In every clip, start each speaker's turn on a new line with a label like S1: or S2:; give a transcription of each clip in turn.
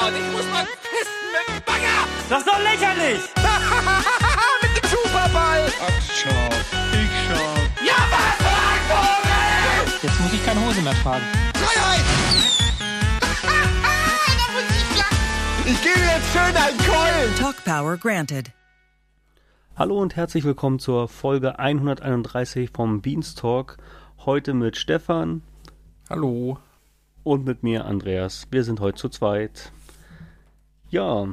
S1: Gott, ich muss mal pissen mit dem Bagger!
S2: Das ist doch lächerlich!
S1: mit dem Superball!
S3: Ach, schau, ich schau.
S1: Ja, was, Vogel!
S2: Jetzt muss ich keine Hose mehr tragen.
S1: Freiheit! ich gebe jetzt schön einen Keulen!
S4: Talk Power granted.
S5: Hallo und herzlich willkommen zur Folge 131 vom Beanstalk. Heute mit Stefan
S6: Hallo.
S5: und mit mir Andreas. Wir sind heute zu zweit. Ja,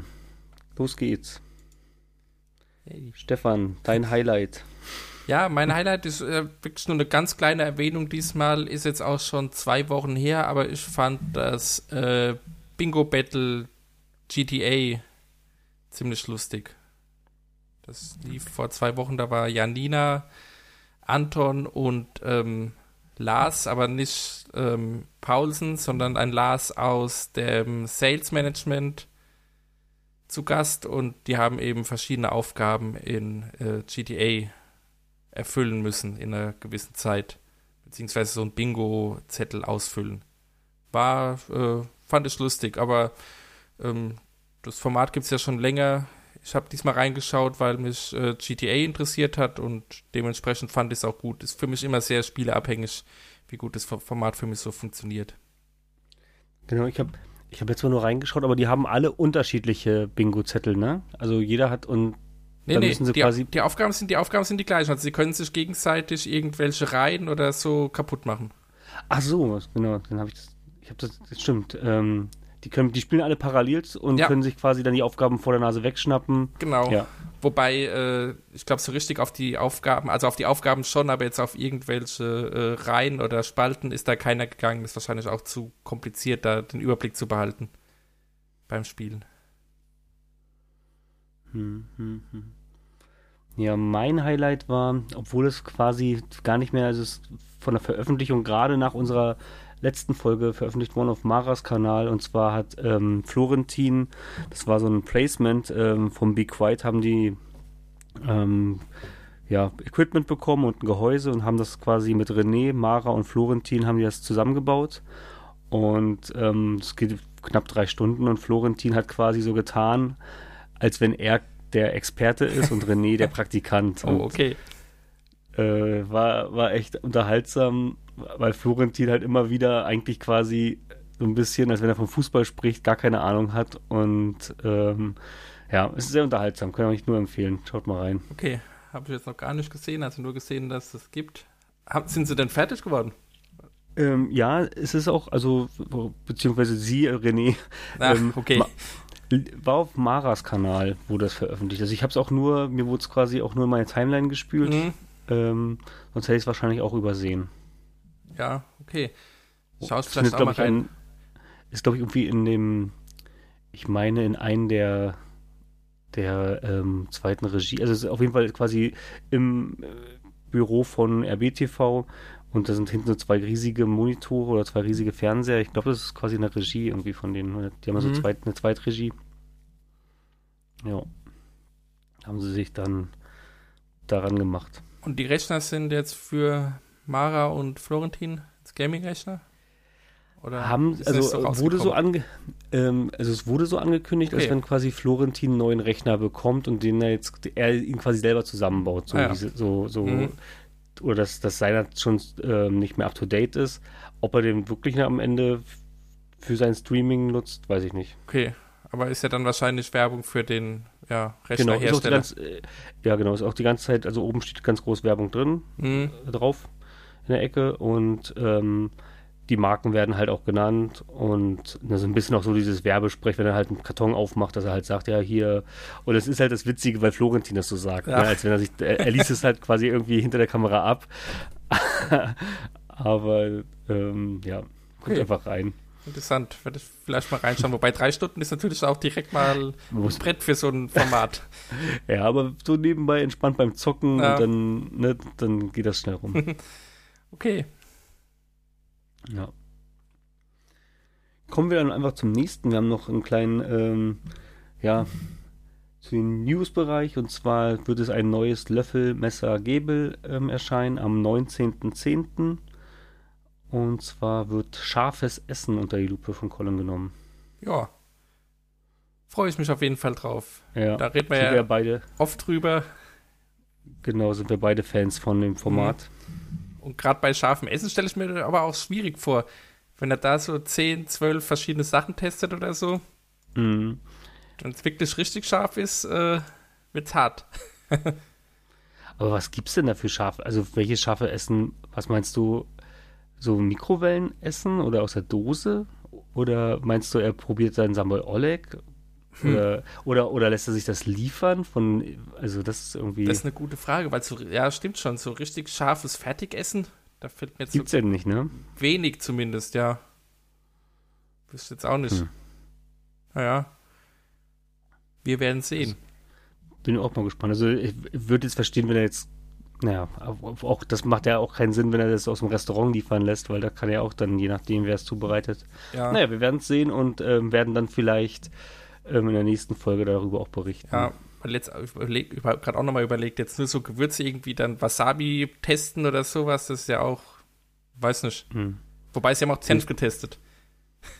S5: los geht's.
S6: Hey.
S5: Stefan, dein Highlight.
S6: Ja, mein Highlight ist äh, wirklich nur eine ganz kleine Erwähnung diesmal, ist jetzt auch schon zwei Wochen her, aber ich fand das äh, Bingo Battle GTA ziemlich lustig. Das lief vor zwei Wochen, da war Janina, Anton und ähm, Lars, aber nicht ähm, Paulsen, sondern ein Lars aus dem Sales Management zu Gast und die haben eben verschiedene Aufgaben in äh, GTA erfüllen müssen in einer gewissen Zeit, beziehungsweise so ein Bingo-Zettel ausfüllen. War, äh, fand ich lustig, aber ähm, das Format gibt es ja schon länger. Ich habe diesmal reingeschaut, weil mich äh, GTA interessiert hat und dementsprechend fand ich es auch gut. Ist für mich immer sehr spieleabhängig, wie gut das Format für mich so funktioniert.
S5: Genau, ich habe ich hab jetzt mal nur reingeschaut, aber die haben alle unterschiedliche Bingo-Zettel, ne? Also jeder hat und
S6: Nee,
S5: dann
S6: nee,
S5: müssen sie
S6: die, die, Aufgaben sind, die Aufgaben sind die gleichen. Also sie können sich gegenseitig irgendwelche Reihen oder so kaputt machen.
S5: Ach so, genau, dann habe ich das. Ich habe das, das stimmt. Ähm, die können, die spielen alle parallel und
S6: Ja.
S5: können sich quasi dann die Aufgaben vor der Nase wegschnappen.
S6: Genau.
S5: Ja.
S6: Wobei, äh, ich glaube, so richtig auf die Aufgaben, also auf die Aufgaben schon, aber jetzt auf irgendwelche äh, Reihen oder Spalten ist da keiner gegangen. ist wahrscheinlich auch zu kompliziert, da den Überblick zu behalten beim Spielen.
S5: Hm, hm, hm. Ja, mein Highlight war, obwohl es quasi gar nicht mehr, also es von der Veröffentlichung gerade nach unserer letzten Folge veröffentlicht worden auf Maras Kanal und zwar hat ähm, Florentin, das war so ein Placement ähm, vom Be Quiet, haben die ähm, ja, Equipment bekommen und ein Gehäuse und haben das quasi mit René, Mara und Florentin haben die das zusammengebaut und ähm, es geht knapp drei Stunden und Florentin hat quasi so getan, als wenn er der Experte ist und René der Praktikant.
S6: Oh,
S5: Und,
S6: okay.
S5: äh, war, war echt unterhaltsam, weil Florentin halt immer wieder eigentlich quasi so ein bisschen, als wenn er vom Fußball spricht, gar keine Ahnung hat. Und ähm, ja, es ist sehr unterhaltsam, kann ich nur empfehlen. Schaut mal rein.
S6: Okay. Habe ich jetzt noch gar nicht gesehen, also nur gesehen, dass es gibt. Hab, sind sie denn fertig geworden?
S5: Ähm, ja, es ist auch, also, beziehungsweise sie, René,
S6: Ach,
S5: ähm,
S6: okay.
S5: Ma- war auf Maras Kanal, wo das veröffentlicht ist. Ich habe es auch nur, mir wurde es quasi auch nur in meine Timeline gespült.
S6: Mhm.
S5: Ähm, sonst hätte ich es wahrscheinlich auch übersehen.
S6: Ja, okay. Schau ich
S5: Das
S6: vielleicht
S5: ist,
S6: auch mal
S5: glaube ich,
S6: rein.
S5: ein, ist, glaube ich, irgendwie in dem, ich meine, in einem der, der ähm, zweiten Regie, also es ist auf jeden Fall quasi im äh, Büro von RBTV und da sind hinten so zwei riesige Monitore oder zwei riesige Fernseher. Ich glaube, das ist quasi eine Regie irgendwie von denen. Die haben also
S6: Mhm.
S5: zweit, eine Zweitregie. Ja. Haben sie sich dann daran gemacht.
S6: Und die Rechner sind jetzt für Mara und Florentin das Gaming-Rechner? Oder
S5: haben, also
S6: so
S5: wurde so ange, ähm, also es wurde so angekündigt, als
S6: Okay.
S5: wenn quasi Florentin einen neuen Rechner bekommt und den er jetzt er ihn quasi selber zusammenbaut, so
S6: Ah ja.
S5: so so
S6: Mhm.
S5: oder dass dass seiner schon ähm, nicht mehr up to date ist, ob er den wirklich am Ende für sein Streaming nutzt, weiß ich nicht.
S6: Okay, aber ist ja dann wahrscheinlich Werbung für den ja,
S5: Genau,
S6: Rechnerhersteller.
S5: ganze, äh, ja genau, ist auch die ganze Zeit, also oben steht ganz groß Werbung drin,
S6: Mhm.
S5: äh, drauf in der Ecke und ähm, die Marken werden halt auch genannt und das ist ein bisschen auch so dieses Werbesprech, wenn er halt einen Karton aufmacht, dass er halt sagt, ja hier und es ist halt das Witzige, weil Florentin das so sagt,
S6: Ja.
S5: ne? als wenn er sich, er, er liest es halt quasi irgendwie hinter der Kamera ab, aber ähm, ja, guckt
S6: Okay.
S5: einfach rein.
S6: Interessant, werde ich vielleicht mal reinschauen. Wobei drei Stunden ist natürlich auch direkt mal ein Brett für so ein Format.
S5: Ja, aber so nebenbei entspannt beim Zocken
S6: Ja.
S5: und dann, ne, dann geht das schnell rum.
S6: Okay,
S5: Ja. Kommen wir dann einfach zum nächsten. Wir haben noch einen kleinen, ähm, ja, zu dem News-Bereich. Und zwar wird es ein neues Löffelmesser Gebel ähm, erscheinen am 19.10. Und zwar wird scharfes Essen unter die Lupe von Colin genommen.
S6: ja. freue ich mich auf jeden Fall drauf.
S5: Ja,
S6: Da reden wir ja-
S5: wir beide,
S6: Oft drüber
S5: genau, sind wir beide Fans von dem Format.
S6: Und gerade bei scharfem Essen stelle ich mir aber auch schwierig vor, wenn er da so 10, 12 verschiedene Sachen testet oder so.
S5: Mhm.
S6: Wenn es wirklich richtig scharf ist, äh, wird's hart.
S5: Aber was gibt's denn da für Schafe? Also welche Schafe essen, was meinst du, so Mikrowellen essen oder aus der Dose? Oder meinst du, er probiert seinen Sambal Oleg?
S6: Hm.
S5: Oder, oder, oder lässt er sich das liefern von, also das ist irgendwie,
S6: Das ist eine gute Frage, weil so, ja, stimmt schon, so richtig scharfes Fertigessen, da fällt mir jetzt so
S5: gibt's ja nicht, ne?
S6: wenig zumindest, ja. Wüsste jetzt auch nicht.
S5: Hm.
S6: Naja. Wir werden sehen.
S5: Bin auch mal gespannt. Also ich würde jetzt verstehen, wenn er jetzt, naja, auch das macht ja auch keinen Sinn, wenn er das aus dem Restaurant liefern lässt, weil da kann er auch dann, je nachdem, wer es zubereitet.
S6: Ja,
S5: Naja, wir werden es sehen und ähm, werden dann vielleicht ähm, in der nächsten Folge darüber auch berichten.
S6: ja weil jetzt überlegt, über, gerade auch nochmal überlegt, jetzt nur so Gewürze irgendwie dann Wasabi testen oder sowas, das ist ja auch, weiß nicht.
S5: Hm.
S6: Wobei sie haben auch Senf getestet.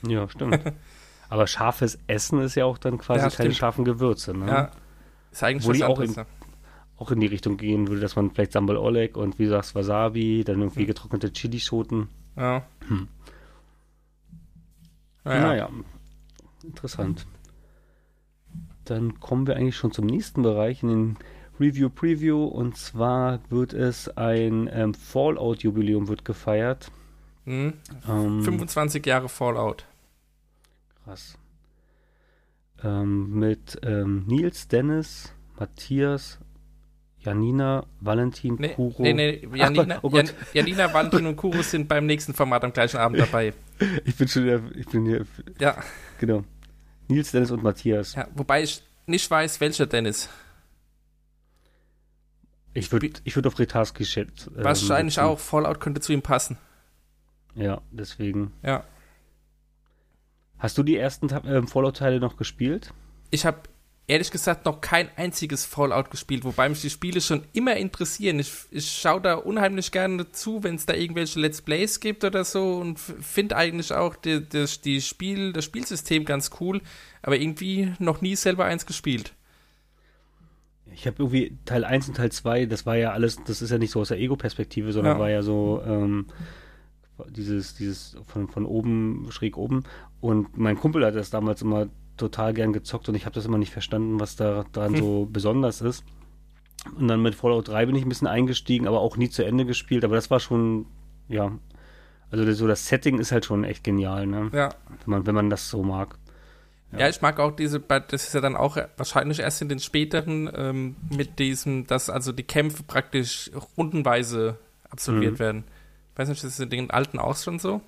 S5: Ja, stimmt. Aber scharfes Essen ist ja auch dann quasi
S6: Ja,
S5: keine scharfen Gewürze, ne?
S6: Ja. Ist eigentlich
S5: Wo die auch in-
S6: ja.
S5: Auch in die Richtung gehen würde, dass man vielleicht Sambal Oleg und wie du sagst Wasabi, dann irgendwie getrocknete Chilischoten.
S6: Ja.
S5: Hm.
S6: Naja.
S5: Naja, interessant. Dann kommen wir eigentlich schon zum nächsten Bereich, in den Review Preview. Und zwar wird es ein ähm, Fallout-Jubiläum wird gefeiert.
S6: Hm.
S5: Ähm,
S6: 25 Jahre Fallout.
S5: Krass. Ähm, mit ähm, Nils, Dennis, Matthias, Janina, Valentin,
S6: Nee,
S5: Kuro.
S6: nee, nee, Janina,
S5: oh Gott.
S6: Jan, Janina, Valentin und Kuro sind beim nächsten Format am gleichen Abend dabei.
S5: Ich bin schon wieder, ich bin hier,
S6: Ja,
S5: genau. Nils, Dennis und Matthias.
S6: ja, wobei ich nicht weiß, welcher Dennis.
S5: Ich würde ich würd auf Retarski schätzen. ähm,
S6: Wahrscheinlich auch. Fallout könnte zu ihm passen.
S5: Ja, deswegen.
S6: Ja.
S5: Hast du die ersten ähm, Fallout-Teile noch gespielt?
S6: Ich habe ehrlich gesagt noch kein einziges Fallout gespielt, wobei mich die Spiele schon immer interessieren. Ich, ich schaue da unheimlich gerne zu, wenn es da irgendwelche Let's Plays gibt oder so und finde eigentlich auch die, die, die Spiel, das Spielsystem ganz cool, aber irgendwie noch nie selber eins gespielt.
S5: Ich habe irgendwie Teil 1 und Teil 2, das war ja alles, das ist ja nicht so aus der Ego-Perspektive, sondern
S6: Ja.
S5: war ja so ähm, dieses, dieses von, von oben, schräg oben. Und mein Kumpel hat das damals immer total gern gezockt und ich habe das immer nicht verstanden, was da dran
S6: Hm.
S5: so besonders ist. Und dann mit Fallout 3 bin ich ein bisschen eingestiegen, aber auch nie zu Ende gespielt. Aber das war schon, ja, also das, so das Setting ist halt schon echt genial, ne?
S6: Ja.
S5: Wenn man, wenn man das so mag.
S6: Ja. ich mag auch diese, das ist ja dann auch wahrscheinlich erst in den späteren ähm, mit diesem, dass also die Kämpfe praktisch rundenweise absolviert
S5: Mhm.
S6: werden. Weiß nicht, ist das in den alten auch schon so?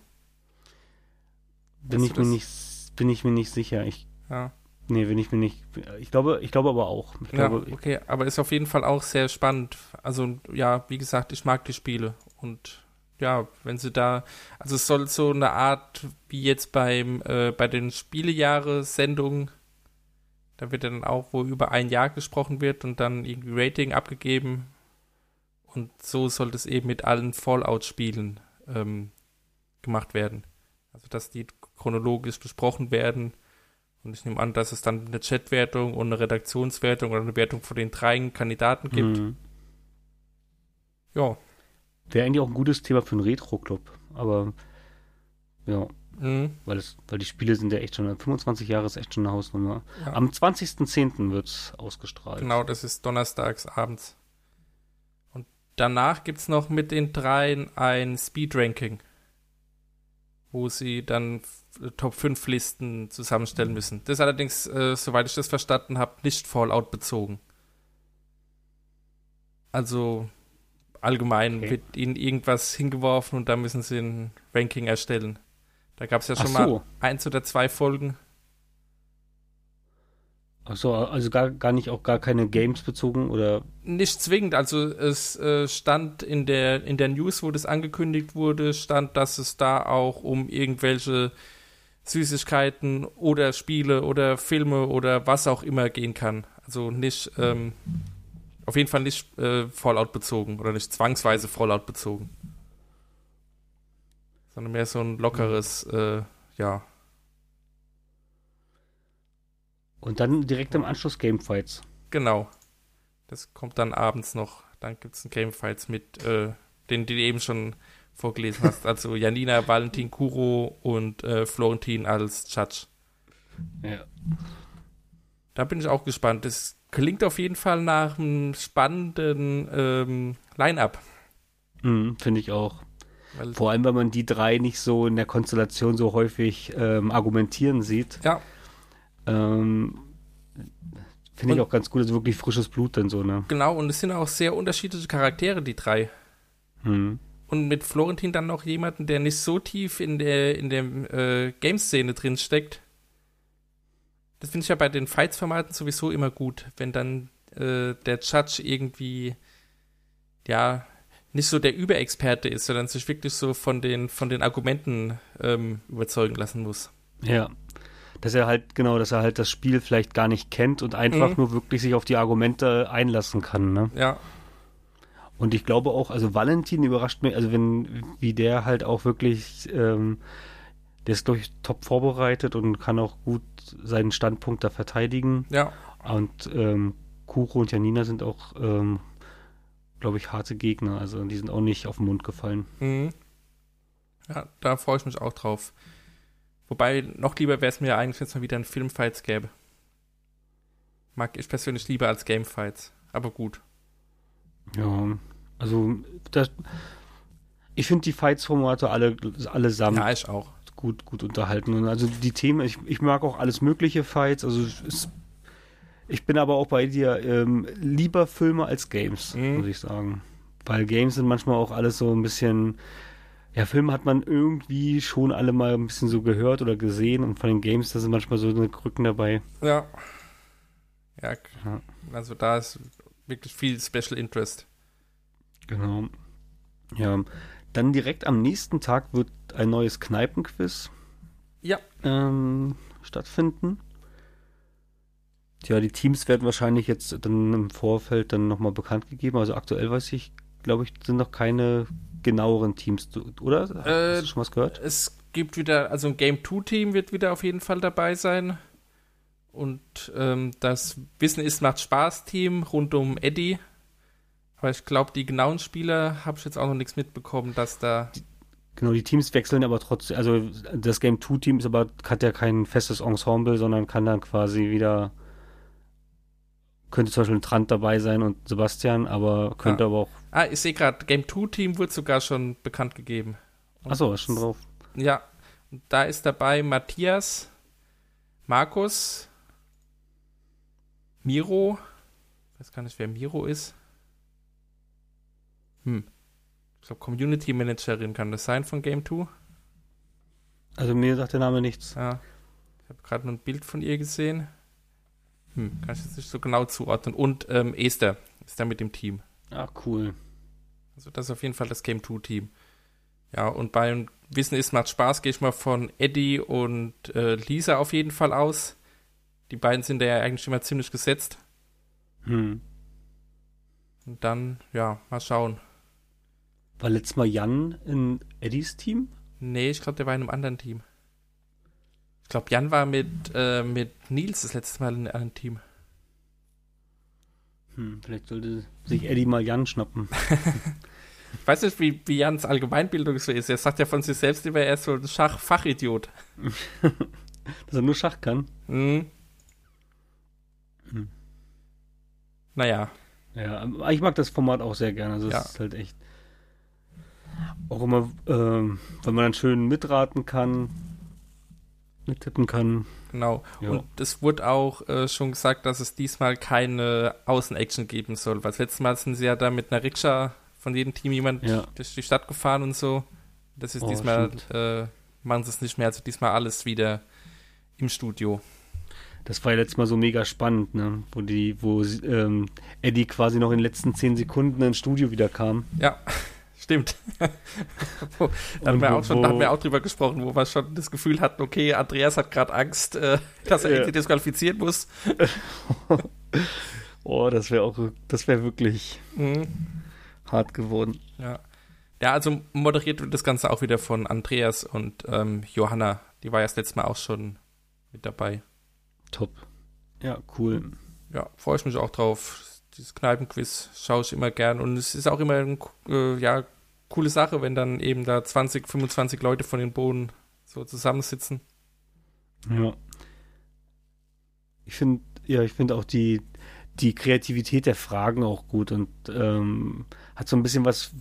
S5: Bin
S6: Weißt
S5: ich mir nicht, bin ich mir nicht sicher. Ich,
S6: Ja.
S5: nee, bin ich mir nicht. Ich glaube, ich glaube aber auch. Ich
S6: Ja,
S5: glaube,
S6: okay, aber ist auf jeden Fall auch sehr spannend. Also, ja, wie gesagt, ich mag die Spiele. Und ja, wenn sie da, also es soll so eine Art, wie jetzt beim, äh, bei den Spielejahre-Sendungen, da wird dann auch, wo über ein Jahr gesprochen wird und dann irgendwie Rating abgegeben. Und so soll das eben mit allen Fallout-Spielen ähm, gemacht werden. Also, dass die chronologisch besprochen werden. Und ich nehme an, dass es dann eine Chatwertung und eine Redaktionswertung oder eine Wertung von den drei Kandidaten gibt.
S5: Mhm.
S6: Ja.
S5: Wäre eigentlich auch ein gutes Thema für einen Retro-Club. Aber ja,
S6: Mhm.
S5: weil, es, weil die Spiele sind ja echt schon, 25 Jahre ist echt schon eine Hausnummer.
S6: Ja.
S5: Am 20.10. wird es ausgestrahlt.
S6: Genau, das ist donnerstags abends. Und danach gibt es noch mit den dreien ein Speed-Ranking, wo sie dann f- Top 5 Listen zusammenstellen müssen. Das ist allerdings, äh, soweit ich das verstanden habe, nicht Fallout bezogen. Also allgemein
S5: Okay.
S6: wird ihnen irgendwas hingeworfen und da müssen sie ein Ranking erstellen. Da gab es ja schon
S5: so.
S6: mal eins oder zwei Folgen.
S5: Achso, also gar, gar nicht, auch gar keine Games bezogen oder.
S6: Nicht zwingend, also es äh, stand in der, in der News, wo das angekündigt wurde, stand, dass es da auch um irgendwelche Süßigkeiten oder Spiele oder Filme oder was auch immer gehen kann. Also nicht, ähm, auf jeden Fall nicht äh, Fallout bezogen oder nicht zwangsweise Fallout bezogen. Sondern mehr so ein lockeres, äh, ja.
S5: Und dann direkt im Anschluss Gamefights.
S6: Genau. Das kommt dann abends noch. Dann gibt es ein Gamefights mit, äh, den, den du eben schon vorgelesen hast. Also Janina, Valentin Kuro und äh, Florentin als Judge.
S5: Ja.
S6: Da bin ich auch gespannt. Das klingt auf jeden Fall nach einem spannenden ähm, Line-Up.
S5: Mhm, Finde ich auch.
S6: Weil-
S5: Vor allem, wenn man die drei nicht so in der Konstellation so häufig ähm, argumentieren sieht.
S6: Ja,
S5: Ähm, Finde ich auch ganz gut, also wirklich frisches Blut dann so, ne?
S6: genau. Und es sind auch sehr unterschiedliche Charaktere, die drei.
S5: Mhm.
S6: Und mit Florentin dann noch jemanden, der nicht so tief in der, in der äh, Game-Szene drin steckt. Das finde ich ja bei den Fights-Formaten sowieso immer gut, wenn dann äh, der Judge irgendwie, ja, nicht so der Überexperte ist, sondern sich wirklich so von den, von den Argumenten ähm, überzeugen lassen muss.
S5: Ja. Dass er halt, genau, dass er halt das Spiel vielleicht gar nicht kennt und einfach
S6: Mhm.
S5: nur wirklich sich auf die Argumente einlassen kann, ne?
S6: Ja,
S5: Und ich glaube auch, also Valentin überrascht mich, also wenn, wie der halt auch wirklich, ähm, der ist, glaube ich, top vorbereitet und kann auch gut seinen Standpunkt da verteidigen.
S6: ja,
S5: Und ähm, Kuro und Janina sind auch, ähm, glaube ich, harte Gegner. Also die sind auch nicht auf den Mund gefallen.
S6: mhm. ja, da freue ich mich auch drauf. Wobei, noch lieber wäre es mir eigentlich, wenn es mal wieder einen Filmfights gäbe. Mag ich persönlich lieber als Gamefights. Aber gut.
S5: Ja, also das, ich finde die Fights-Formate alle allesamt
S6: Ja, ich auch.
S5: gut, gut unterhalten. Und also die Themen, ich, ich mag auch alles mögliche Fights. Also es, ich bin aber auch bei dir ähm, lieber Filme als Games,
S6: Mhm.
S5: muss ich sagen. Weil Games sind manchmal auch alles so ein bisschen. Ja, Filme hat man irgendwie schon alle mal ein bisschen so gehört oder gesehen und von den Games, da sind manchmal so eine Krücken dabei.
S6: Ja. Ja,
S5: Ja.
S6: also da ist wirklich viel Special Interest.
S5: Genau. Ja. Dann direkt am nächsten Tag wird ein neues Kneipenquiz
S6: Ja.
S5: ähm, stattfinden. Ja, die Teams werden wahrscheinlich jetzt dann im Vorfeld dann nochmal bekannt gegeben. Also aktuell weiß ich, glaube ich, sind noch keine genaueren Teams, oder?
S6: Äh,
S5: Hast du schon was gehört?
S6: Es gibt wieder, also ein Game 2 Team wird wieder auf jeden Fall dabei sein. Und ähm, das Wissen ist macht Spaß Team rund um Eddie. Aber ich glaube, die genauen Spieler habe ich jetzt auch noch nichts mitbekommen, dass da.
S5: Genau, die Teams wechseln aber trotzdem, also das Game 2 Team ist aber, hat ja kein festes Ensemble, sondern kann dann quasi wieder, könnte zum Beispiel ein Trant dabei sein und Sebastian, aber könnte
S6: Ah.
S5: aber auch,
S6: Ah, ich sehe gerade, Game 2 Team wird sogar schon bekannt gegeben.
S5: achso, ist schon drauf.
S6: Ja, und da ist dabei Matthias, Markus, Miro. Ich weiß gar nicht, wer Miro ist. Hm. Ich glaube, Community Managerin kann das sein von Game 2.
S5: Also mir sagt der Name nichts.
S6: Ja. Ich habe gerade nur ein Bild von ihr gesehen. Hm, kann ich jetzt nicht so genau zuordnen. Und ähm, Esther ist da mit dem Team.
S5: Ah, cool.
S6: Also das ist auf jeden Fall das Game 2 Team. Ja, und beim Wissen ist macht Spaß, gehe ich mal von Eddie und äh, Lisa auf jeden Fall aus. Die beiden sind da ja eigentlich immer ziemlich gesetzt.
S5: Hm.
S6: Und dann, ja, mal schauen.
S5: War letztes Mal Jan in Eddies Team?
S6: Nee, ich glaube, der war in einem anderen Team. Ich glaube, Jan war mit, äh, mit Nils das letzte Mal in einem Team.
S5: Hm, vielleicht sollte sich Eddie mal Jan schnappen.
S6: Ich weiß nicht, wie, wie Jans Allgemeinbildung so ist. Er sagt ja von sich selbst immer, er ist so ein Schachfachidiot.
S5: Dass er nur Schach kann.
S6: Mhm.
S5: Hm.
S6: Naja,
S5: Ja, ich mag das Format auch sehr gerne. Also es
S6: Ja.
S5: ist halt echt auch immer, ähm, wenn man dann schön mitraten kann, mittippen kann.
S6: genau.
S5: Ja.
S6: Und es wurde auch äh, schon gesagt, dass es diesmal keine Außenaction geben soll. Weil das letzte Mal sind sie ja da mit einer Rikscha von jedem Team jemand
S5: Ja.
S6: durch die Stadt gefahren und so. Das ist
S5: Oh,
S6: diesmal, äh, machen sie es nicht mehr. Also diesmal alles wieder im Studio.
S5: Das war ja letztes Mal so mega spannend, ne? Wo die, wo ähm, Eddie quasi noch in den letzten zehn Sekunden ins Studio wieder kam.
S6: Ja, stimmt. Wo- da hatten
S5: Und
S6: wir, auch schon, da hatten wir auch drüber gesprochen, wo wir schon das Gefühl hatten, okay, Andreas hat gerade Angst, äh, dass er
S5: Ja.
S6: irgendwie disqualifizieren muss.
S5: Oh, das wäre auch, das wäre wirklich
S6: Mhm.
S5: hart geworden.
S6: Ja. ja, also moderiert wird das Ganze auch wieder von Andreas und ähm, Johanna. Die war ja das letzte Mal auch schon mit dabei.
S5: Top. Ja, cool.
S6: Ja, freue ich mich auch drauf. Dieses Kneipenquiz schaue ich immer gern und es ist auch immer eine äh, ja, coole Sache, wenn dann eben da 20, 25 Leute von den Boden so zusammensitzen.
S5: Ja. Ich finde, ja, ich finde auch die, die Kreativität der Fragen auch gut und ähm, hat so ein bisschen was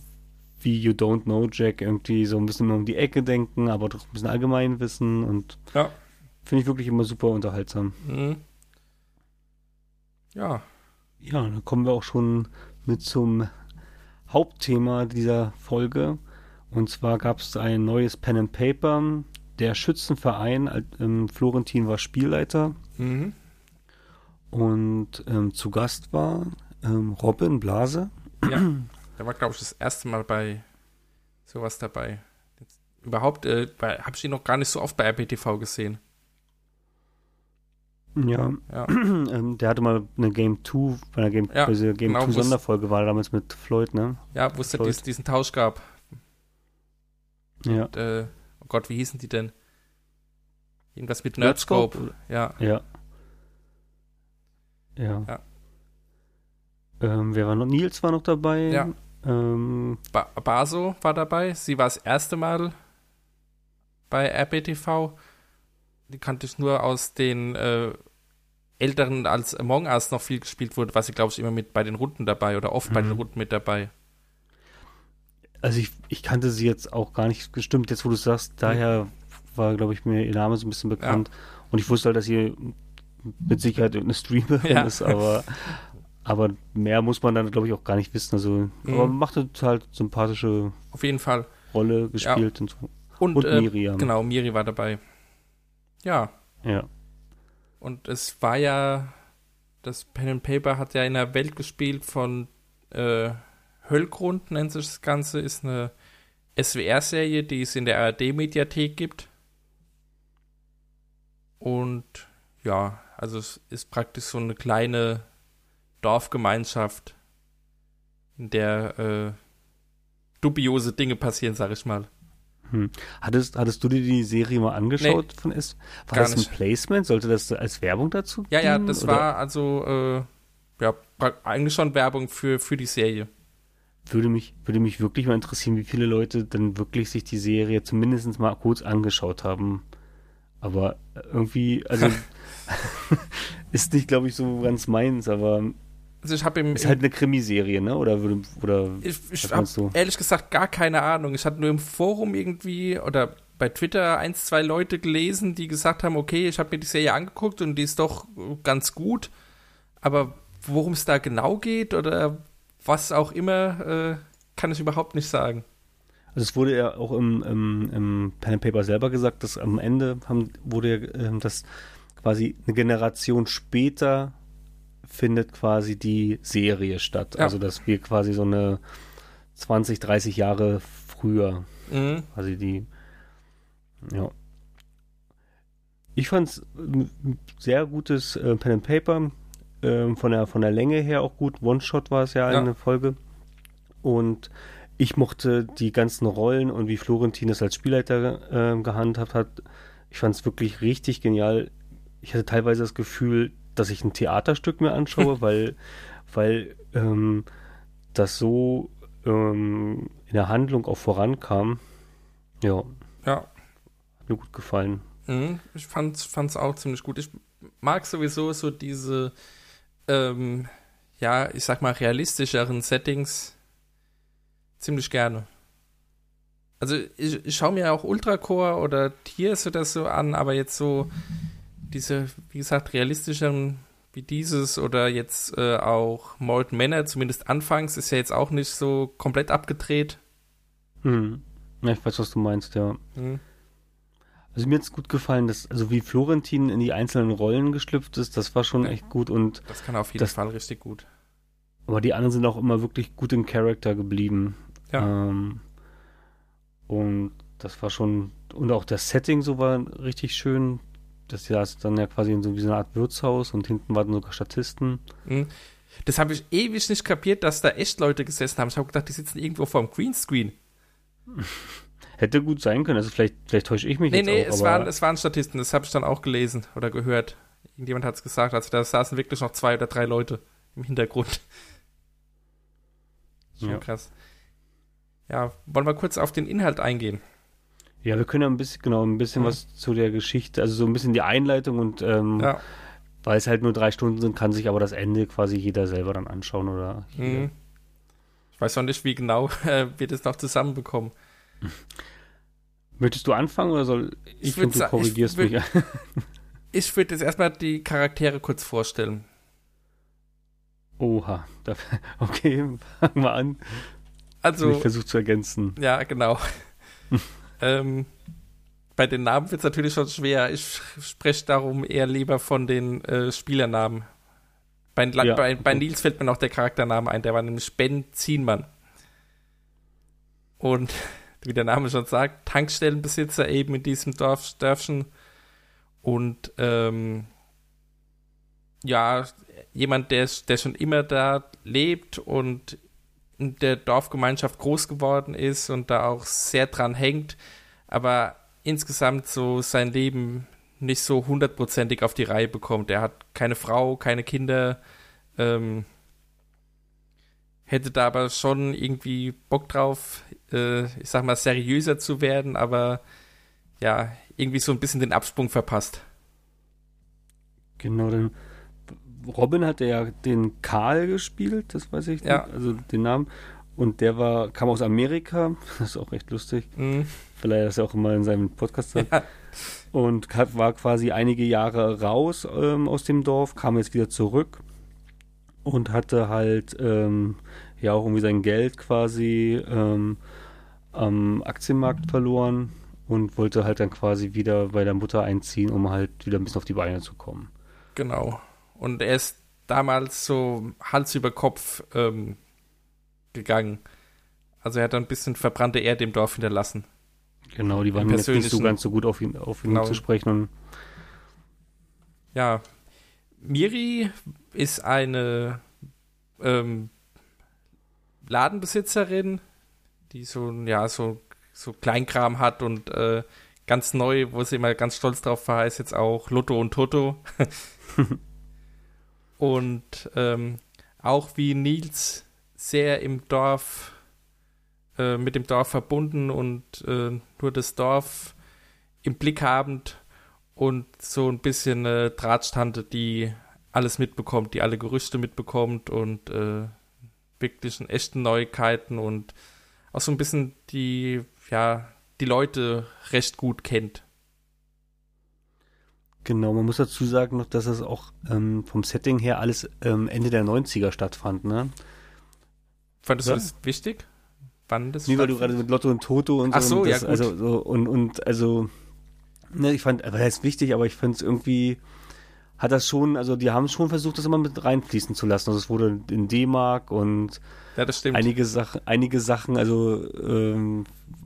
S5: wie You Don't Know Jack, irgendwie so ein bisschen um die Ecke denken, aber doch ein bisschen allgemein wissen und
S6: Ja.
S5: finde ich wirklich immer super unterhaltsam.
S6: Mhm. Ja,
S5: Ja, dann kommen wir auch schon mit zum Hauptthema dieser Folge. Und zwar gab es ein neues Pen and Paper. Der Schützenverein, äh, ähm, Florentin war Spielleiter
S6: mhm.
S5: und ähm, zu Gast war ähm, Robin Blase.
S6: ja. Da war, glaube ich, das erste Mal bei sowas dabei. Jetzt, überhaupt äh, habe ich ihn noch gar nicht so oft bei RBTV gesehen.
S5: Ja,
S6: Ja.
S5: ähm, der hatte mal eine Game 2, bei einer Game,
S6: Ja,
S5: bei dieser Game
S6: genau,
S5: 2
S6: wo es-
S5: Sonderfolge war er damals mit Floyd, ne?
S6: Ja, wo es dies, diesen Tausch gab.
S5: Ja.
S6: Und, äh, oh Gott, wie hießen die denn? Irgendwas mit
S5: Nerdscope?
S6: Nerdscope. Ja.
S5: Ja. Ja.
S6: Ja.
S5: Ähm, wer war noch? Nils war noch dabei.
S6: Ja.
S5: Ähm,
S6: Ba Baso war dabei. Sie war das erste Mal bei RBTV. Die kannte ich nur aus den äh, älteren, als Among Us noch viel gespielt wurde, war sie, glaube ich, immer mit bei den Runden dabei oder oft bei den
S5: Mhm.
S6: Runden mit dabei.
S5: also ich, ich kannte sie jetzt auch gar nicht gestimmt, jetzt wo du sagst, daher war, glaube ich, mir ihr Name so ein bisschen bekannt. Und ich wusste halt, dass sie mit Sicherheit irgendeine Streamerin
S6: Ja.
S5: ist, aber, aber mehr muss man dann, glaube ich, auch gar nicht wissen. Also, aber
S6: Mhm.
S5: macht eine total sympathische
S6: Auf jeden Fall.
S5: Rolle gespielt und so.
S6: Und,
S5: Und
S6: äh,
S5: Miriam.
S6: Genau, Miri war dabei. Ja,
S5: Ja.
S6: und es war ja, das Pen and Paper hat ja in einer Welt gespielt von äh, Höllgrund, nennt sich das Ganze, ist eine SWR-Serie, die es in der ARD-Mediathek gibt. Und ja, also es ist praktisch so eine kleine Dorfgemeinschaft, in der äh, dubiose Dinge passieren, sag ich mal.
S5: Hm. Hattest, hattest du dir die Serie mal angeschaut von S? War das ein
S6: nicht.
S5: Placement? Sollte das als Werbung dazu
S6: Ja, ja, das
S5: oder
S6: war also äh, ja, eigentlich schon Werbung für, für die Serie.
S5: Würde mich, würde mich wirklich mal interessieren, wie viele Leute dann wirklich sich die Serie zumindest mal kurz angeschaut haben. Aber irgendwie, also ist nicht, glaube ich, so ganz meins, aber
S6: Also ich habe im,
S5: ist halt eine Krimiserie, ne? Oder würde, oder
S6: ich, ich habe ehrlich gesagt gar keine Ahnung. Ich hatte nur im Forum irgendwie oder bei Twitter eins, zwei Leute gelesen, die gesagt haben, okay, ich habe mir die Serie angeguckt und die ist doch äh, ganz gut. Aber worum es da genau geht oder was auch immer, äh, kann ich überhaupt nicht sagen.
S5: Also es wurde ja auch im, im, im Pen and Paper selber gesagt, dass am Ende haben, wurde ja, ähm, dass quasi eine Generation später findet quasi die Serie statt.
S6: Ja.
S5: Also dass wir quasi so eine 20, 30 Jahre früher
S6: Mhm.
S5: quasi die ja. Ich fand es ein sehr gutes äh, Pen and Paper. Ähm, von, der, von der Länge her auch gut. One-Shot war es ja,
S6: Ja.
S5: eine Folge. Und ich mochte die ganzen Rollen und wie Florentin es als Spielleiter ähm, gehandhabt hat. Ich fand es wirklich richtig genial. Ich hatte teilweise das Gefühl, dass ich ein Theaterstück mir anschaue, weil, weil ähm, das so ähm, in der Handlung auch vorankam. Ja,
S6: Ja,
S5: hat mir gut gefallen.
S6: Mhm, ich fand es auch ziemlich gut. Ich mag sowieso so diese, ähm, ja, ich sag mal, realistischeren Settings ziemlich gerne. Also ich, ich schaue mir auch Ultracore oder Tiers oder so an, aber jetzt so diese, wie gesagt, realistischeren wie dieses oder jetzt äh, auch Molten Manor, zumindest anfangs, ist ja jetzt auch nicht so komplett abgedreht.
S5: Hm. Ja, ich weiß, was du meinst, ja.
S6: Mhm.
S5: Also mir hat es gut gefallen, dass, also wie Florentin in die einzelnen Rollen geschlüpft ist, das war schon
S6: Ja.
S5: echt gut und
S6: Das kann auf jeden
S5: Das-
S6: Fall richtig gut.
S5: aber die anderen sind auch immer wirklich gut im Charakter geblieben.
S6: Ja.
S5: Ähm, und das war schon, und auch das Setting so war richtig schön. Das ja ist dann ja quasi in so wie so eine Art Wirtshaus und hinten waren sogar Statisten.
S6: Mhm. Das habe ich ewig nicht kapiert, dass da echt Leute gesessen haben. Ich habe gedacht, die sitzen irgendwo vorm Greenscreen.
S5: Hätte gut sein können, also vielleicht, vielleicht täusche ich mich
S6: Nee,
S5: jetzt
S6: nee,
S5: auch,
S6: es, waren, es waren Statisten, das habe ich dann auch gelesen oder gehört. irgendjemand hat es gesagt, also da saßen wirklich noch zwei oder drei Leute im Hintergrund. Schon
S5: Ja.
S6: krass. Ja, wollen wir kurz auf den Inhalt eingehen?
S5: Ja, wir können ja ein bisschen, genau, ein bisschen
S6: Mhm.
S5: was zu der Geschichte, also so ein bisschen die Einleitung und ähm,
S6: Ja.
S5: weil es halt nur drei Stunden sind, kann sich aber das Ende quasi jeder selber dann anschauen oder.
S6: Mhm. Ich weiß noch nicht, wie genau äh, wir das noch zusammenbekommen.
S5: Möchtest du anfangen oder soll ich,
S6: Ich
S5: du
S6: ich
S5: korrigierst
S6: würd-
S5: mich?
S6: Ich würde jetzt erstmal die Charaktere kurz vorstellen.
S5: Oha, okay, fangen wir an.
S6: Also,
S5: ich versuche zu ergänzen.
S6: Ja, genau. Ähm, bei den Namen wird es natürlich schon schwer. Ich spreche darum eher lieber von den äh, Spielernamen. Bei,
S5: Ja,
S6: bei, bei. Nils fällt mir noch der Charaktername ein, der war nämlich Ben Zienmann. Und wie der Name schon sagt, Tankstellenbesitzer eben in diesem Dorf, Dörfchen. Und ähm, ja, jemand, der, der schon immer da lebt und der Dorfgemeinschaft groß geworden ist und da auch sehr dran hängt, aber insgesamt so sein Leben nicht so hundertprozentig auf die Reihe bekommt. Er hat keine Frau, keine Kinder, ähm, hätte da aber schon irgendwie Bock drauf, äh, ich sag mal, seriöser zu werden, aber ja, irgendwie so ein bisschen den Absprung verpasst.
S5: Genau, dann Robin hat ja den Karl gespielt, das weiß ich,
S6: Ja.
S5: also den Namen. Und der war, kam aus Amerika, das ist auch recht lustig,
S6: Mhm.
S5: weil er das ja auch immer in seinem Podcast sagt.
S6: Ja.
S5: Und war quasi einige Jahre raus ähm, aus dem Dorf, kam jetzt wieder zurück und hatte halt ähm, ja auch irgendwie sein Geld quasi ähm, am Aktienmarkt verloren und wollte halt dann quasi wieder bei der Mutter einziehen, um halt wieder ein bisschen auf die Beine zu kommen.
S6: Genau. Und er ist damals so Hals über Kopf ähm, gegangen. Also er hat ein bisschen verbrannte Erde im Dorf hinterlassen.
S5: Genau, die waren jetzt nicht so ganz so gut auf ihn, auf ihn
S6: Genau.
S5: zu sprechen. Und
S6: Ja. Miri ist eine ähm, Ladenbesitzerin, die so, ja, so, so Kleinkram hat und äh, ganz neu, wo sie immer ganz stolz drauf war, ist jetzt auch Lotto und Toto. und ähm, auch wie Nils sehr im Dorf, äh, mit dem Dorf verbunden und äh, nur das Dorf im Blick habend und so ein bisschen äh, Drahtstante, die alles mitbekommt, die alle Gerüchte mitbekommt und äh, wirklichen echten Neuigkeiten und auch so ein bisschen die, ja, die Leute recht gut kennt.
S5: Genau, man muss dazu sagen noch, dass es auch ähm, vom Setting her alles ähm, Ende der 90er stattfand, ne?
S6: Fandest
S5: Ja.
S6: du das wichtig? Wann das
S5: Nee, weil du gerade mit Lotto und Toto und
S6: Ach
S5: so. und
S6: ja,
S5: das,
S6: gut.
S5: Also, so, und, und also, ne, ich fand, aber das ist wichtig, aber ich finde es irgendwie, hat das schon, also die haben schon versucht, das immer mit reinfließen zu lassen. Also es wurde in D-Mark und
S6: Ja, das stimmt.
S5: einige Sachen, einige Sachen, also, ähm,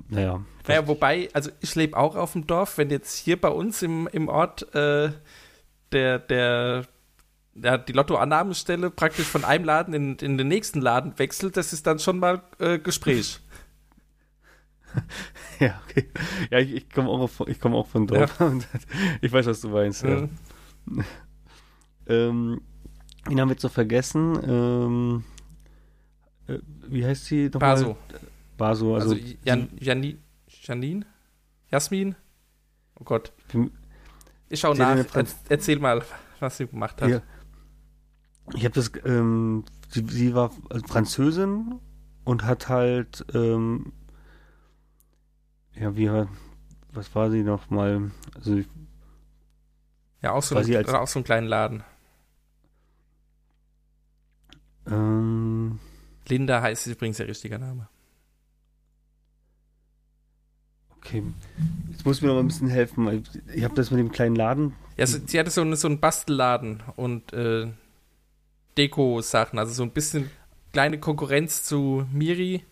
S5: naja.
S6: Naja, wobei, also ich lebe auch auf dem Dorf, wenn jetzt hier bei uns im, im Ort äh, der, der, ja, die Lottoannahmestelle praktisch von einem Laden in, in den nächsten Laden wechselt, das ist dann schon mal äh, Gespräch.
S5: Ja, okay. Ja, ich, ich komme auch, ich komm auch von dort. Und ich weiß, was du meinst. Ja.
S6: Mhm.
S5: Ähm, ihn haben wir jetzt noch vergessen. Ähm, äh, wie heißt sie nochmal?
S6: Baso.
S5: Baso, also,
S6: Also, Jan, Jani, Janine? Jasmin? Oh Gott.
S5: Hm.
S6: Ich schau nach. Er, erzähl mal, was sie gemacht hat.
S5: Ja. Ich habe das, ähm, sie, sie war Französin und hat halt, ähm, ja, wie, was war sie nochmal? Also,
S6: Ja, auch so, ein,
S5: als-
S6: auch so einen kleinen Laden.
S5: ähm,
S6: Linda heißt übrigens der richtige Name.
S5: Okay. Jetzt muss mir noch ein bisschen helfen. Ich habe das mit dem kleinen Laden.
S6: Ja, sie, sie hatte so, eine, so einen Bastelladen und äh, Deko-Sachen, also so ein bisschen kleine Konkurrenz zu Miri,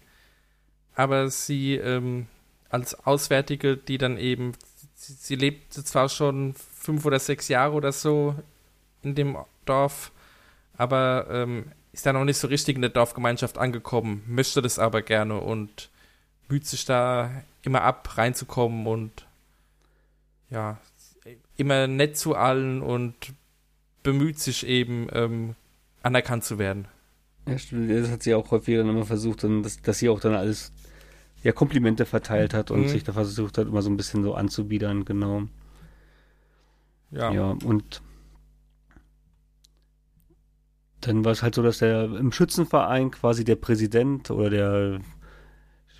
S6: aber sie ähm, als Auswärtige, die dann eben, sie, sie lebte zwar schon fünf oder sechs Jahre oder so in dem Dorf, aber ähm, ist da noch nicht so richtig in der Dorfgemeinschaft angekommen, möchte das aber gerne und müht sich da immer ab, reinzukommen und ja, immer nett zu allen und bemüht sich eben, ähm, anerkannt zu werden.
S5: Ja, stimmt. Das hat sie auch häufiger dann immer versucht, dann, dass, dass sie auch dann alles ja, Komplimente verteilt hat und
S6: Mhm.
S5: sich da versucht hat, immer so ein bisschen so anzubiedern, genau.
S6: Ja.
S5: Ja, und dann war es halt so, dass der im Schützenverein quasi der Präsident oder der,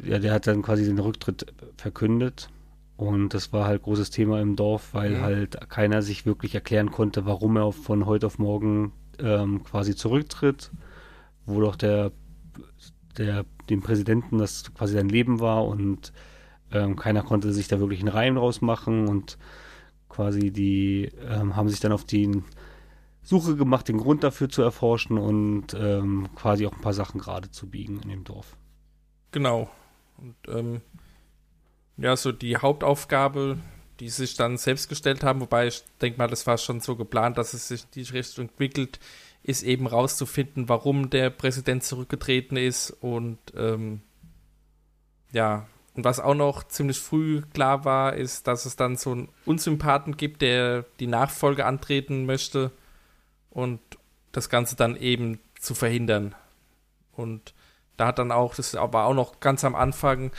S5: ja, der hat dann quasi den Rücktritt verkündet. Und das war halt großes Thema im Dorf, weil
S6: Mhm.
S5: halt keiner sich wirklich erklären konnte, warum er von heute auf morgen ähm, quasi zurücktritt, wo doch der, der dem Präsidenten das quasi sein Leben war und ähm, keiner konnte sich da wirklich einen Reim draus machen und quasi die ähm, haben sich dann auf die Suche gemacht, den Grund dafür zu erforschen und ähm, quasi auch ein paar Sachen gerade zu biegen in dem Dorf.
S6: Genau. Und ähm, ja, so die Hauptaufgabe, die sich dann selbst gestellt haben, wobei ich denke mal, das war schon so geplant, dass es sich in die Richtung entwickelt, ist eben rauszufinden, warum der Präsident zurückgetreten ist und ähm, ja, und was auch noch ziemlich früh klar war, ist, dass es dann so einen Unsympathen gibt, der die Nachfolge antreten möchte und das Ganze dann eben zu verhindern. Und da hat dann auch, das war auch noch ganz am Anfang,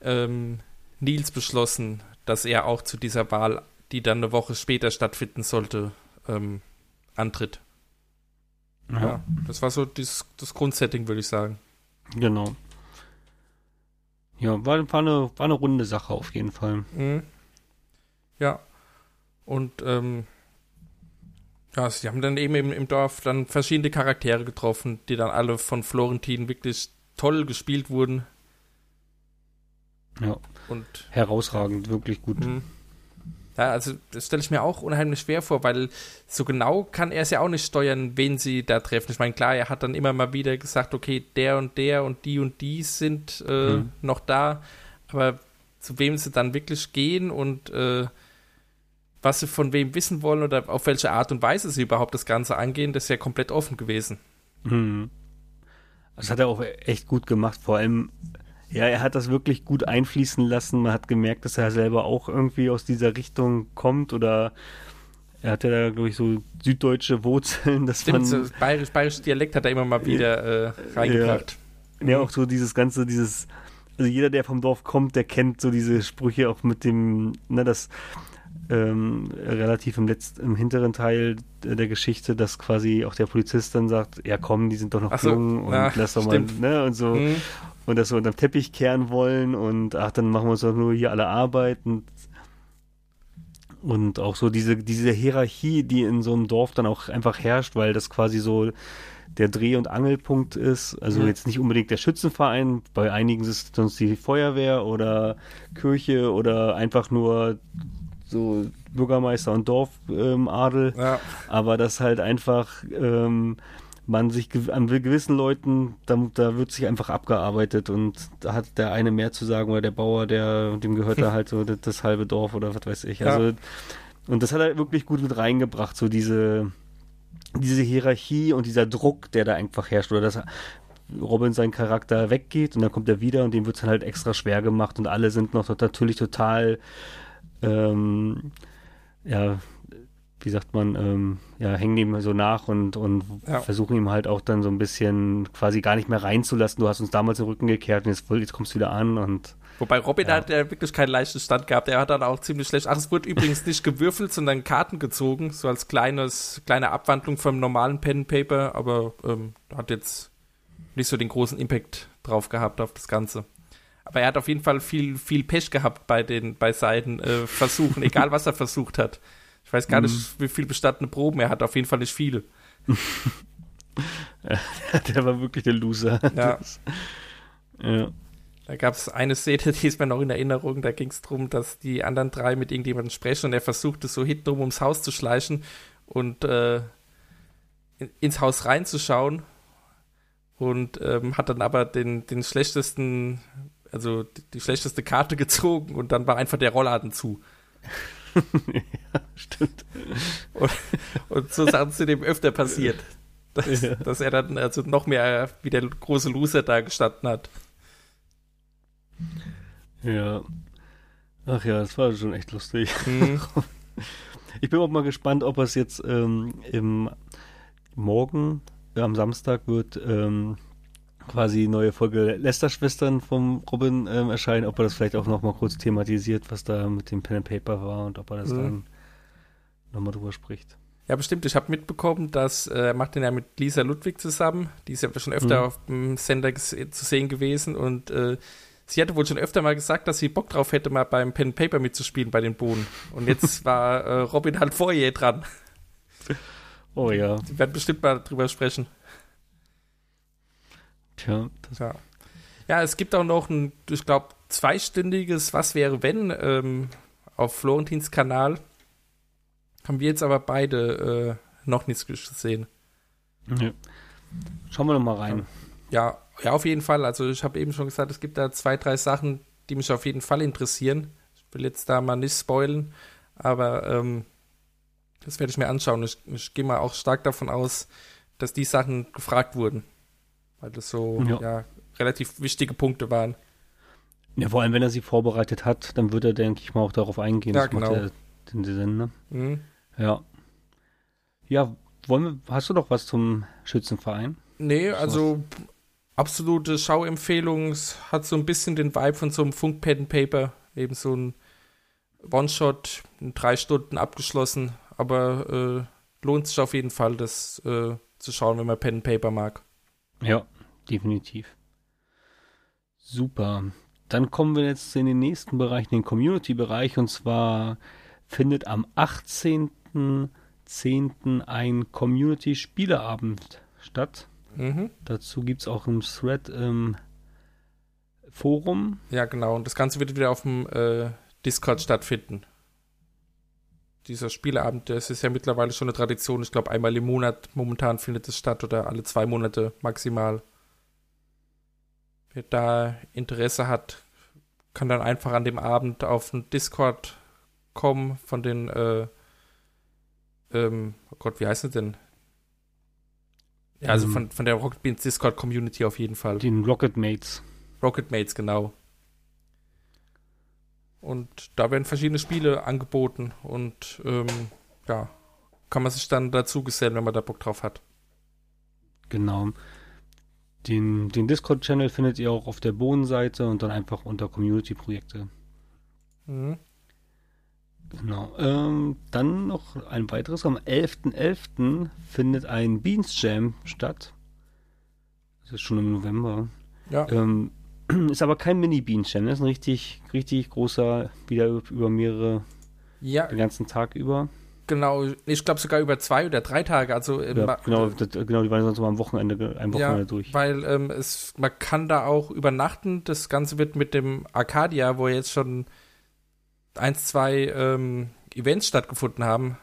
S6: ähm, Nils beschlossen, dass er auch zu dieser Wahl, die dann eine Woche später stattfinden sollte, ähm, antritt. Ja. das war so das, das Grundsetting, würde ich sagen.
S5: Genau. Ja, war, war, eine, war eine runde Sache auf jeden Fall.
S6: Mhm. Ja. Und ähm, ja, sie haben dann eben im, Dorf dann verschiedene Charaktere getroffen, die dann alle von Florentin wirklich toll gespielt wurden.
S5: Ja,
S6: Und
S5: herausragend, wirklich gut.
S6: Mhm. Ja, also das stelle ich mir auch unheimlich schwer vor, weil so genau kann er es ja auch nicht steuern, wen sie da treffen. Ich meine, klar, er hat dann immer mal wieder gesagt, okay, der und der und die und die sind äh,
S5: Mhm.
S6: noch da, aber zu wem sie dann wirklich gehen und äh, was sie von wem wissen wollen oder auf welche Art und Weise sie überhaupt das Ganze angehen, das ist ja komplett offen gewesen.
S5: Mhm. Das hat er auch echt gut gemacht. Vor allem, ja, er hat das wirklich gut einfließen lassen. Man hat gemerkt, dass er selber auch irgendwie aus dieser Richtung kommt oder er hatte da, glaube ich, so süddeutsche Wurzeln, dass
S6: Stimmt,
S5: man
S6: so bayerisch, bayerisches Dialekt hat er immer mal wieder äh, reingebracht.
S5: ja auch so dieses ganze, dieses, also jeder, der vom Dorf kommt, der kennt so diese Sprüche auch mit dem, ne, das ähm, relativ im letzten, im hinteren Teil der Geschichte, dass quasi auch der Polizist dann sagt, ja komm, die sind doch noch
S6: Ach so,
S5: jung und
S6: ja,
S5: lass doch
S6: stimmt.
S5: mal, ne, und so.
S6: Mhm.
S5: und das so unterm Teppich kehren wollen und ach, dann machen wir uns doch nur hier alle arbeiten. Und auch so diese, diese Hierarchie, die in so einem Dorf dann auch einfach herrscht, weil das quasi so der Dreh- und Angelpunkt ist. Also
S6: Mhm.
S5: jetzt nicht unbedingt der Schützenverein, bei einigen ist es sonst die Feuerwehr oder Kirche oder einfach nur so Bürgermeister und Dorfadel.
S6: Ja.
S5: Aber das halt einfach ähm, man sich an gewissen Leuten, da, da wird sich einfach abgearbeitet und da hat der eine mehr zu sagen oder der Bauer, der dem gehört da halt so das, das halbe Dorf oder was weiß ich.
S6: Ja.
S5: Also und das hat er wirklich gut mit reingebracht, so diese diese Hierarchie und dieser Druck, der da einfach herrscht oder dass Robin sein Charakter weggeht und dann kommt er wieder und dem wird es dann halt extra schwer gemacht und alle sind noch natürlich total ähm, ja, wie sagt man, ähm, ja, hängen ihm so nach und, und
S6: Ja.
S5: versuchen ihm halt auch dann so ein bisschen quasi gar nicht mehr reinzulassen. Du hast uns damals den Rücken gekehrt und jetzt, voll- jetzt kommst du wieder an und
S6: Wobei Robin
S5: Ja.
S6: hat ja wirklich keinen leichten Stand gehabt. Er hat dann auch ziemlich schlecht. Ach, es wurde übrigens nicht gewürfelt, sondern Karten gezogen, so als kleines, kleine Abwandlung vom normalen Pen and Paper, aber ähm, hat jetzt nicht so den großen Impact drauf gehabt auf das Ganze. Aber er hat auf jeden Fall viel, viel Pech gehabt bei den, bei seinen äh, Versuchen, egal was er versucht hat. Ich weiß gar nicht, wie viel bestandene Proben er hat, auf jeden Fall nicht viele.
S5: der war wirklich der Loser.
S6: Ja.
S5: Das, ja.
S6: Da gab es eine Szene, die ist mir noch in Erinnerung, da ging es darum, dass die anderen drei mit irgendjemandem sprechen und er versuchte so hintenrum ums Haus zu schleichen und äh, in, ins Haus reinzuschauen und ähm, hat dann aber den, den schlechtesten, also die, die schlechteste Karte gezogen und dann war einfach der Rollladen zu.
S5: Stimmt.
S6: Und, und so Sachen sind ihm öfter passiert. Dass,
S5: Ja.
S6: dass er dann also noch mehr wie der große Loser da gestanden hat.
S5: Ja. Ach ja, das war schon echt lustig.
S6: Mhm.
S5: Ich bin auch mal gespannt, ob es jetzt ähm, im Morgen, äh, am Samstag wird ähm, quasi neue Folge Lester-Schwestern vom Robin ähm, erscheinen, ob er das vielleicht auch nochmal kurz thematisiert, was da mit dem Pen and Paper war und ob er das
S6: Mhm.
S5: dann nochmal drüber spricht.
S6: Ja, bestimmt. Ich habe mitbekommen, dass äh, er macht den ja mit Lisa Ludwig zusammen. Die ist ja schon öfter
S5: Mhm.
S6: auf dem Sender ges- zu sehen gewesen und äh, sie hatte wohl schon öfter mal gesagt, dass sie Bock drauf hätte, mal beim Pen and Paper mitzuspielen bei den Bohnen. Und jetzt war äh, Robin halt vor ihr dran.
S5: Oh ja,
S6: Sie werden bestimmt mal drüber sprechen.
S5: Das,
S6: Ja. Ja, es gibt auch noch ein, ich glaube, zweistündiges Was wäre wenn ähm, auf Florentins Kanal. Haben wir jetzt aber beide äh, noch nichts gesehen.
S5: ja. Schauen wir noch mal rein.
S6: Ja, ja, auf jeden Fall. Also ich habe eben schon gesagt, es gibt da zwei, drei Sachen, die mich auf jeden Fall interessieren. Ich will jetzt da mal nicht spoilen, aber ähm, das werde ich mir anschauen. Ich, ich gehe mal auch stark davon aus, dass die Sachen gefragt wurden. Weil das so
S5: Ja.
S6: ja. relativ wichtige Punkte waren.
S5: Ja, vor allem, wenn er sie vorbereitet hat, dann wird er, denke ich mal, auch darauf eingehen.
S6: Ja,
S5: das macht
S6: genau.
S5: er in der Sinn, ne?
S6: Mhm.
S5: Ja. Ja, wollen wir, hast du noch was zum Schützenverein?
S6: Nee,
S5: So
S6: also absolute Schauempfehlung. Es hat so ein bisschen den Vibe von so einem Funk Pen Paper. Eben so ein One-Shot in drei Stunden abgeschlossen. Aber äh, lohnt sich auf jeden Fall, das äh, zu schauen, wenn man Pen and Paper mag.
S5: Ja, definitiv. Super. Dann kommen wir jetzt in den nächsten Bereich, in den Community-Bereich. Und zwar findet am 18.10. ein Community-Spieleabend statt.
S6: Mhm.
S5: Dazu gibt es auch ein Thread im Forum.
S6: Ja, genau. Und das Ganze wird wieder auf dem äh, Discord stattfinden. Dieser Spieleabend, das ist ja mittlerweile schon eine Tradition. Ich glaube, einmal im Monat momentan findet es statt oder alle zwei Monate maximal. Wer da Interesse hat, kann dann einfach an dem Abend auf den Discord kommen von den, äh, ähm, oh Gott, wie heißt es denn? Ja, also
S5: Ähm.
S6: von, von der Rocket Beans Discord Community auf jeden Fall.
S5: Den Rocket Mates.
S6: Rocket Mates, genau. Und da werden verschiedene Spiele angeboten und ähm, ja, kann man sich dann dazu gesellen, wenn man da Bock drauf hat.
S5: Genau. Den, den Discord-Channel findet ihr auch auf der Bohnenseite und dann einfach unter Community-Projekte.
S6: Mhm.
S5: Genau. Ähm, dann noch ein weiteres. Am 11.11. findet ein Beans Jam statt. Das ist schon im November.
S6: Ja,
S5: Ähm, ist aber kein Mini-Beans Jam. Das ist ein richtig, richtig großer, wieder über mehrere,
S6: ja
S5: den ganzen Tag über.
S6: Genau. Ich glaube sogar über zwei oder drei Tage. Also
S5: Ja, genau, das, genau, die waren sonst immer am Wochenende, ein Wochenende
S6: ja,
S5: durch.
S6: weil ähm, es, man kann da auch übernachten. Das Ganze wird mit dem Arcadia, wo jetzt schon eins, zwei ähm, Events stattgefunden haben,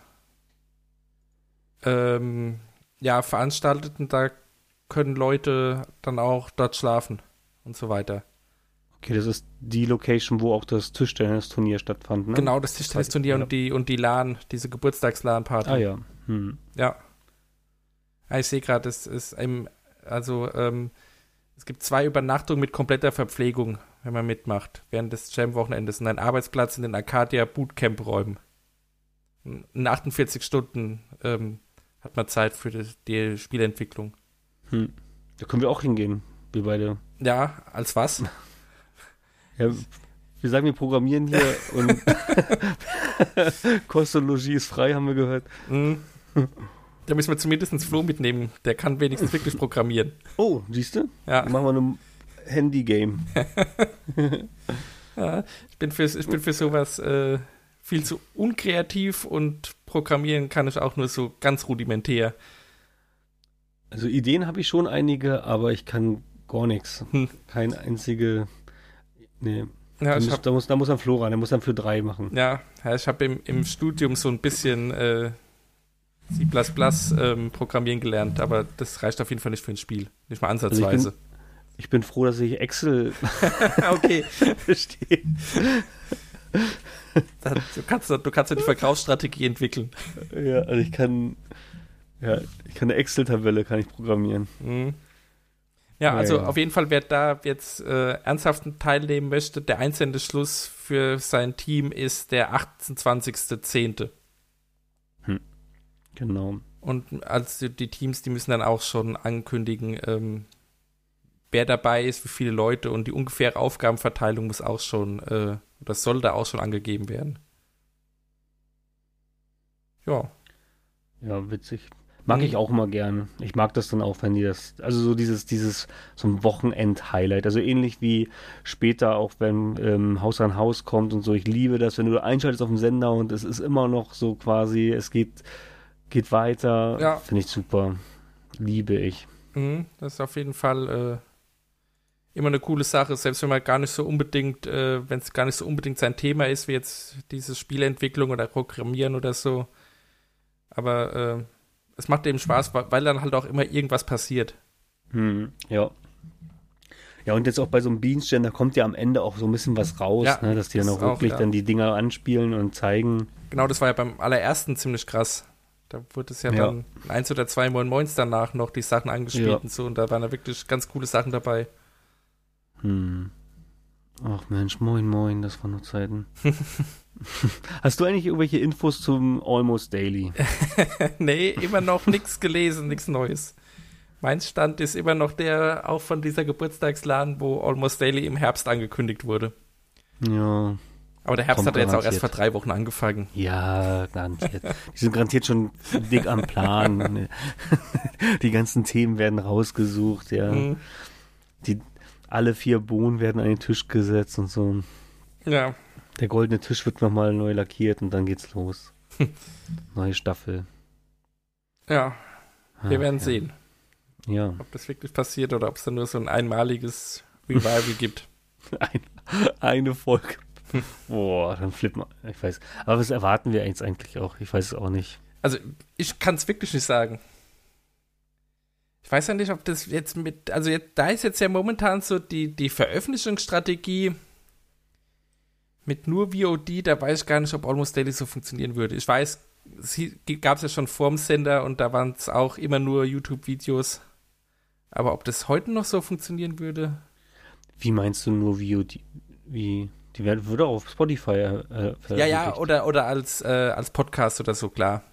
S6: ähm, ja, veranstaltet und da können Leute dann auch dort schlafen und so weiter.
S5: Okay, das ist die Location, wo auch das Tischtennisturnier stattfand, ne?
S6: Genau, das Tischtennisturnier
S5: Ja.
S6: und die und die LAN, diese Geburtstags-LAN-Party.
S5: Ah ja. Hm.
S6: Ja. Ah, ich sehe gerade, es ist ein, also ähm, es gibt zwei Übernachtungen mit kompletter Verpflegung, wenn man mitmacht, während des Jam-Wochenendes und ein Arbeitsplatz in den Arcadia Bootcamp-Räumen. In 48 Stunden ähm, hat man Zeit für die, die Spielentwicklung.
S5: Hm. Da können wir auch hingehen, wir beide.
S6: Ja, als was?
S5: Ja, wir sagen, wir programmieren hier und Kost und Logis ist frei, haben wir gehört.
S6: Hm. Da müssen wir zumindest Flo mitnehmen. Der kann wenigstens wirklich programmieren.
S5: Oh, siehst du?
S6: Ja.
S5: Dann machen wir ein Handy-Game.
S6: Ja, ich bin für, ich bin für sowas äh, viel zu unkreativ und programmieren kann ich auch nur so ganz rudimentär.
S5: Also Ideen habe ich schon einige, aber ich kann gar nichts.
S6: Hm.
S5: Kein einzige. Nee.
S6: Ja,
S5: da,
S6: ich
S5: muss,
S6: hab,
S5: da, muss, da muss dann Flo ran, der muss dann für drei machen.
S6: ja, ja, ich habe im, im Studium so ein bisschen äh, C ähm, programmieren gelernt, aber das reicht auf jeden Fall nicht für ein Spiel. Nicht mal
S5: Also
S6: ansatzweise.
S5: Ich bin froh, dass ich Excel
S6: okay.
S5: verstehe.
S6: Dann, du, kannst, du kannst ja die Verkaufsstrategie entwickeln.
S5: Ja, also ich kann. Ja, ich kann eine Excel-Tabelle kann ich programmieren.
S6: Mhm. Ja, also
S5: Ja, ja.
S6: auf jeden Fall, wer da jetzt äh, ernsthaft teilnehmen möchte, der einzelne Schluss für sein Team ist der 28.10.
S5: Genau.
S6: Und als die Teams, die müssen dann auch schon ankündigen, ähm, wer dabei ist, wie viele Leute und die ungefähre Aufgabenverteilung muss auch schon, äh, das soll da auch schon angegeben werden. Ja.
S5: Ja, witzig. Mag
S6: Mhm.
S5: ich auch immer gern. Ich mag das dann auch, wenn die das, also so dieses, dieses, so ein Wochenend-Highlight. Also ähnlich wie später auch, wenn ähm, Haus an Haus kommt und so. Ich liebe das, wenn du einschaltest auf dem Sender und es ist immer noch so quasi, es geht, geht weiter.
S6: Ja.
S5: Finde ich super. Liebe ich.
S6: Mhm, das ist auf jeden Fall äh, immer eine coole Sache, selbst wenn man gar nicht so unbedingt, äh, wenn es gar nicht so unbedingt sein Thema ist, wie jetzt diese Spieleentwicklung oder Programmieren oder so. Aber äh, es macht eben Spaß, weil dann halt auch immer irgendwas passiert.
S5: Hm, ja. Ja, und jetzt auch bei so einem Beanstand, da kommt ja am Ende auch so ein bisschen was raus,
S6: Ja,
S5: ne, dass die dann
S6: das
S5: auch
S6: auch,
S5: wirklich
S6: ja.
S5: dann die Dinger anspielen und zeigen.
S6: Genau, das war ja beim allerersten ziemlich krass. Da wurde es ja,
S5: Ja.
S6: dann eins oder zwei Moin Moins danach noch die Sachen angespielt und so und da waren da wirklich ganz coole Sachen dabei.
S5: Hm. Ach Mensch, moin moin, das waren noch Zeiten. Hast du eigentlich irgendwelche Infos zum Almost Daily?
S6: nee, immer noch nichts gelesen, nichts Neues. Mein Stand ist immer noch der, auch von dieser Geburtstagsladen, wo Almost Daily im Herbst angekündigt wurde.
S5: Ja,
S6: Aber der Herbst hat ja jetzt auch erst vor drei Wochen angefangen.
S5: ja, garantiert. Die sind garantiert schon dick am Plan. Die ganzen Themen werden rausgesucht, ja.
S6: Mhm.
S5: Die, alle vier Bohnen werden an den Tisch gesetzt und so.
S6: Ja,
S5: Der goldene Tisch wird nochmal neu lackiert und dann geht's los. Neue Staffel.
S6: ja, wir
S5: Ach,
S6: werden
S5: ja.
S6: sehen,
S5: Ja,
S6: ob das wirklich passiert oder ob es dann nur so ein einmaliges Revival gibt.
S5: Ein, eine Folge. Boah, dann flippt man. Ich weiß. Aber was erwarten wir jetzt eigentlich auch? Ich weiß es auch nicht.
S6: Also, ich kann es wirklich nicht sagen. Ich weiß ja nicht, ob das jetzt mit, also jetzt, da ist jetzt ja momentan so die, die Veröffentlichungsstrategie mit nur VOD, da weiß ich gar nicht, ob Almost Daily so funktionieren würde. Ich weiß, es gab es ja schon vorm Sender und da waren es auch immer nur YouTube-Videos. Aber ob das heute noch so funktionieren würde?
S5: Wie meinst du nur die, wie die werden würde auch auf Spotify äh,
S6: Ja, ja, oder, oder als, äh, als Podcast oder so, klar.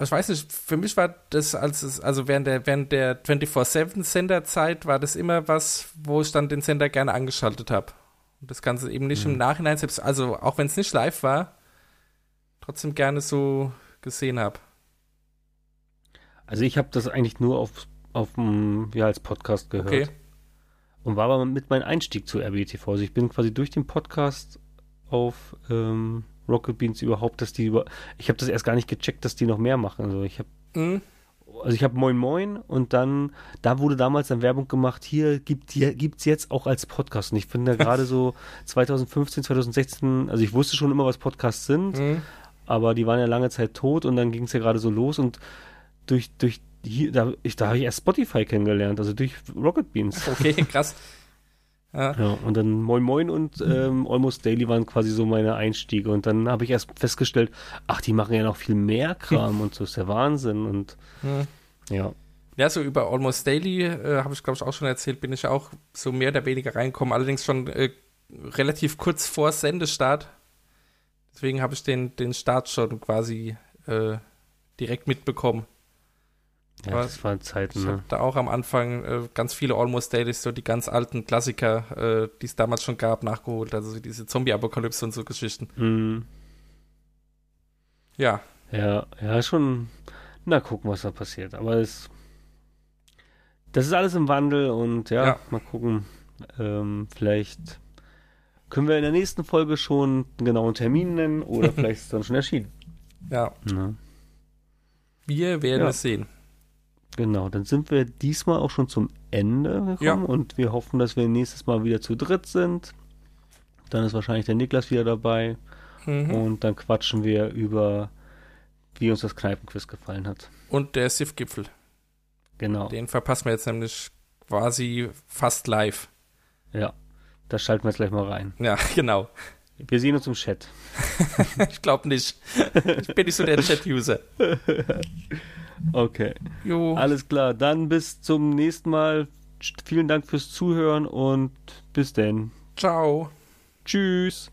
S6: Ich weiß nicht, für mich war das, als es, also während der, während der 24-7-Senderzeit war das immer was, wo ich dann den Sender gerne angeschaltet habe. Und das Ganze eben nicht
S5: Mhm.
S6: im Nachhinein, selbst, also auch wenn es nicht live war, trotzdem gerne so gesehen habe.
S5: Also ich habe das eigentlich nur auf auf dem, ja als Podcast gehört
S6: Okay.
S5: und war aber mit meinem Einstieg zu RBTV. Also ich bin quasi durch den Podcast auf ähm, Rocket Beans überhaupt, dass die über. Ich habe das erst gar nicht gecheckt, dass die noch mehr machen. Also ich habe
S6: Mhm.
S5: also ich habe Moin Moin und dann, da wurde damals dann Werbung gemacht, hier gibt gibt's jetzt auch als Podcast. Und ich finde gerade so 2015, 2016, also ich wusste schon immer, was Podcasts sind,
S6: Mhm.
S5: aber die waren ja lange Zeit tot und dann ging es ja gerade so los und durch, durch hier, da, ich, da habe ich erst Spotify kennengelernt, also durch Rocket Beans.
S6: Okay, krass. Ja.
S5: Ja, und dann Moin Moin und ähm, Almost Daily waren quasi so meine Einstiege. Und dann habe ich erst festgestellt, ach, die machen ja noch viel mehr Kram und so ist der Wahnsinn. Und
S6: Mhm.
S5: ja.
S6: Ja, so über Almost Daily, äh, habe ich glaube ich auch schon erzählt, bin ich auch so mehr oder weniger reingekommen, allerdings schon äh, relativ kurz vor Sendestart. Deswegen habe ich den, den Start schon quasi äh, direkt mitbekommen.
S5: Ja,
S6: Aber
S5: das waren Zeiten,
S6: Ich habe
S5: ne?
S6: da auch am Anfang äh, ganz viele Almost Dailies, so die ganz alten Klassiker, äh, die es damals schon gab, nachgeholt. Also so diese Zombie-Apokalypse und so Geschichten.
S5: Mhm.
S6: Ja,
S5: Ja, ja, schon. Na, gucken, was da passiert. Aber es. Das ist alles im Wandel und ja,
S6: Ja.
S5: mal gucken. Ähm, vielleicht können wir in der nächsten Folge schon einen genauen Termin nennen oder vielleicht ist es dann schon erschienen.
S6: ja.
S5: Ne?
S6: Wir werden
S5: Ja.
S6: es sehen.
S5: Genau, dann sind wir diesmal auch schon zum Ende gekommen
S6: Ja.
S5: und wir hoffen, dass wir nächstes Mal wieder zu dritt sind. Dann ist wahrscheinlich der Niklas wieder dabei
S6: Mhm.
S5: und dann quatschen wir über, wie uns das Kneipenquiz gefallen hat.
S6: Und der SIF-Gipfel.
S5: Genau,
S6: Den verpassen wir jetzt nämlich quasi fast live.
S5: ja. Da schalten wir jetzt gleich mal rein.
S6: Ja, genau.
S5: Wir sehen uns im Chat.
S6: Ich glaube nicht. Ich bin nicht so der Chat-User.
S5: Okay,
S6: Jo,
S5: alles klar. Dann bis zum nächsten Mal. Vielen Dank fürs Zuhören und bis denn.
S6: ciao.
S5: Tschüss.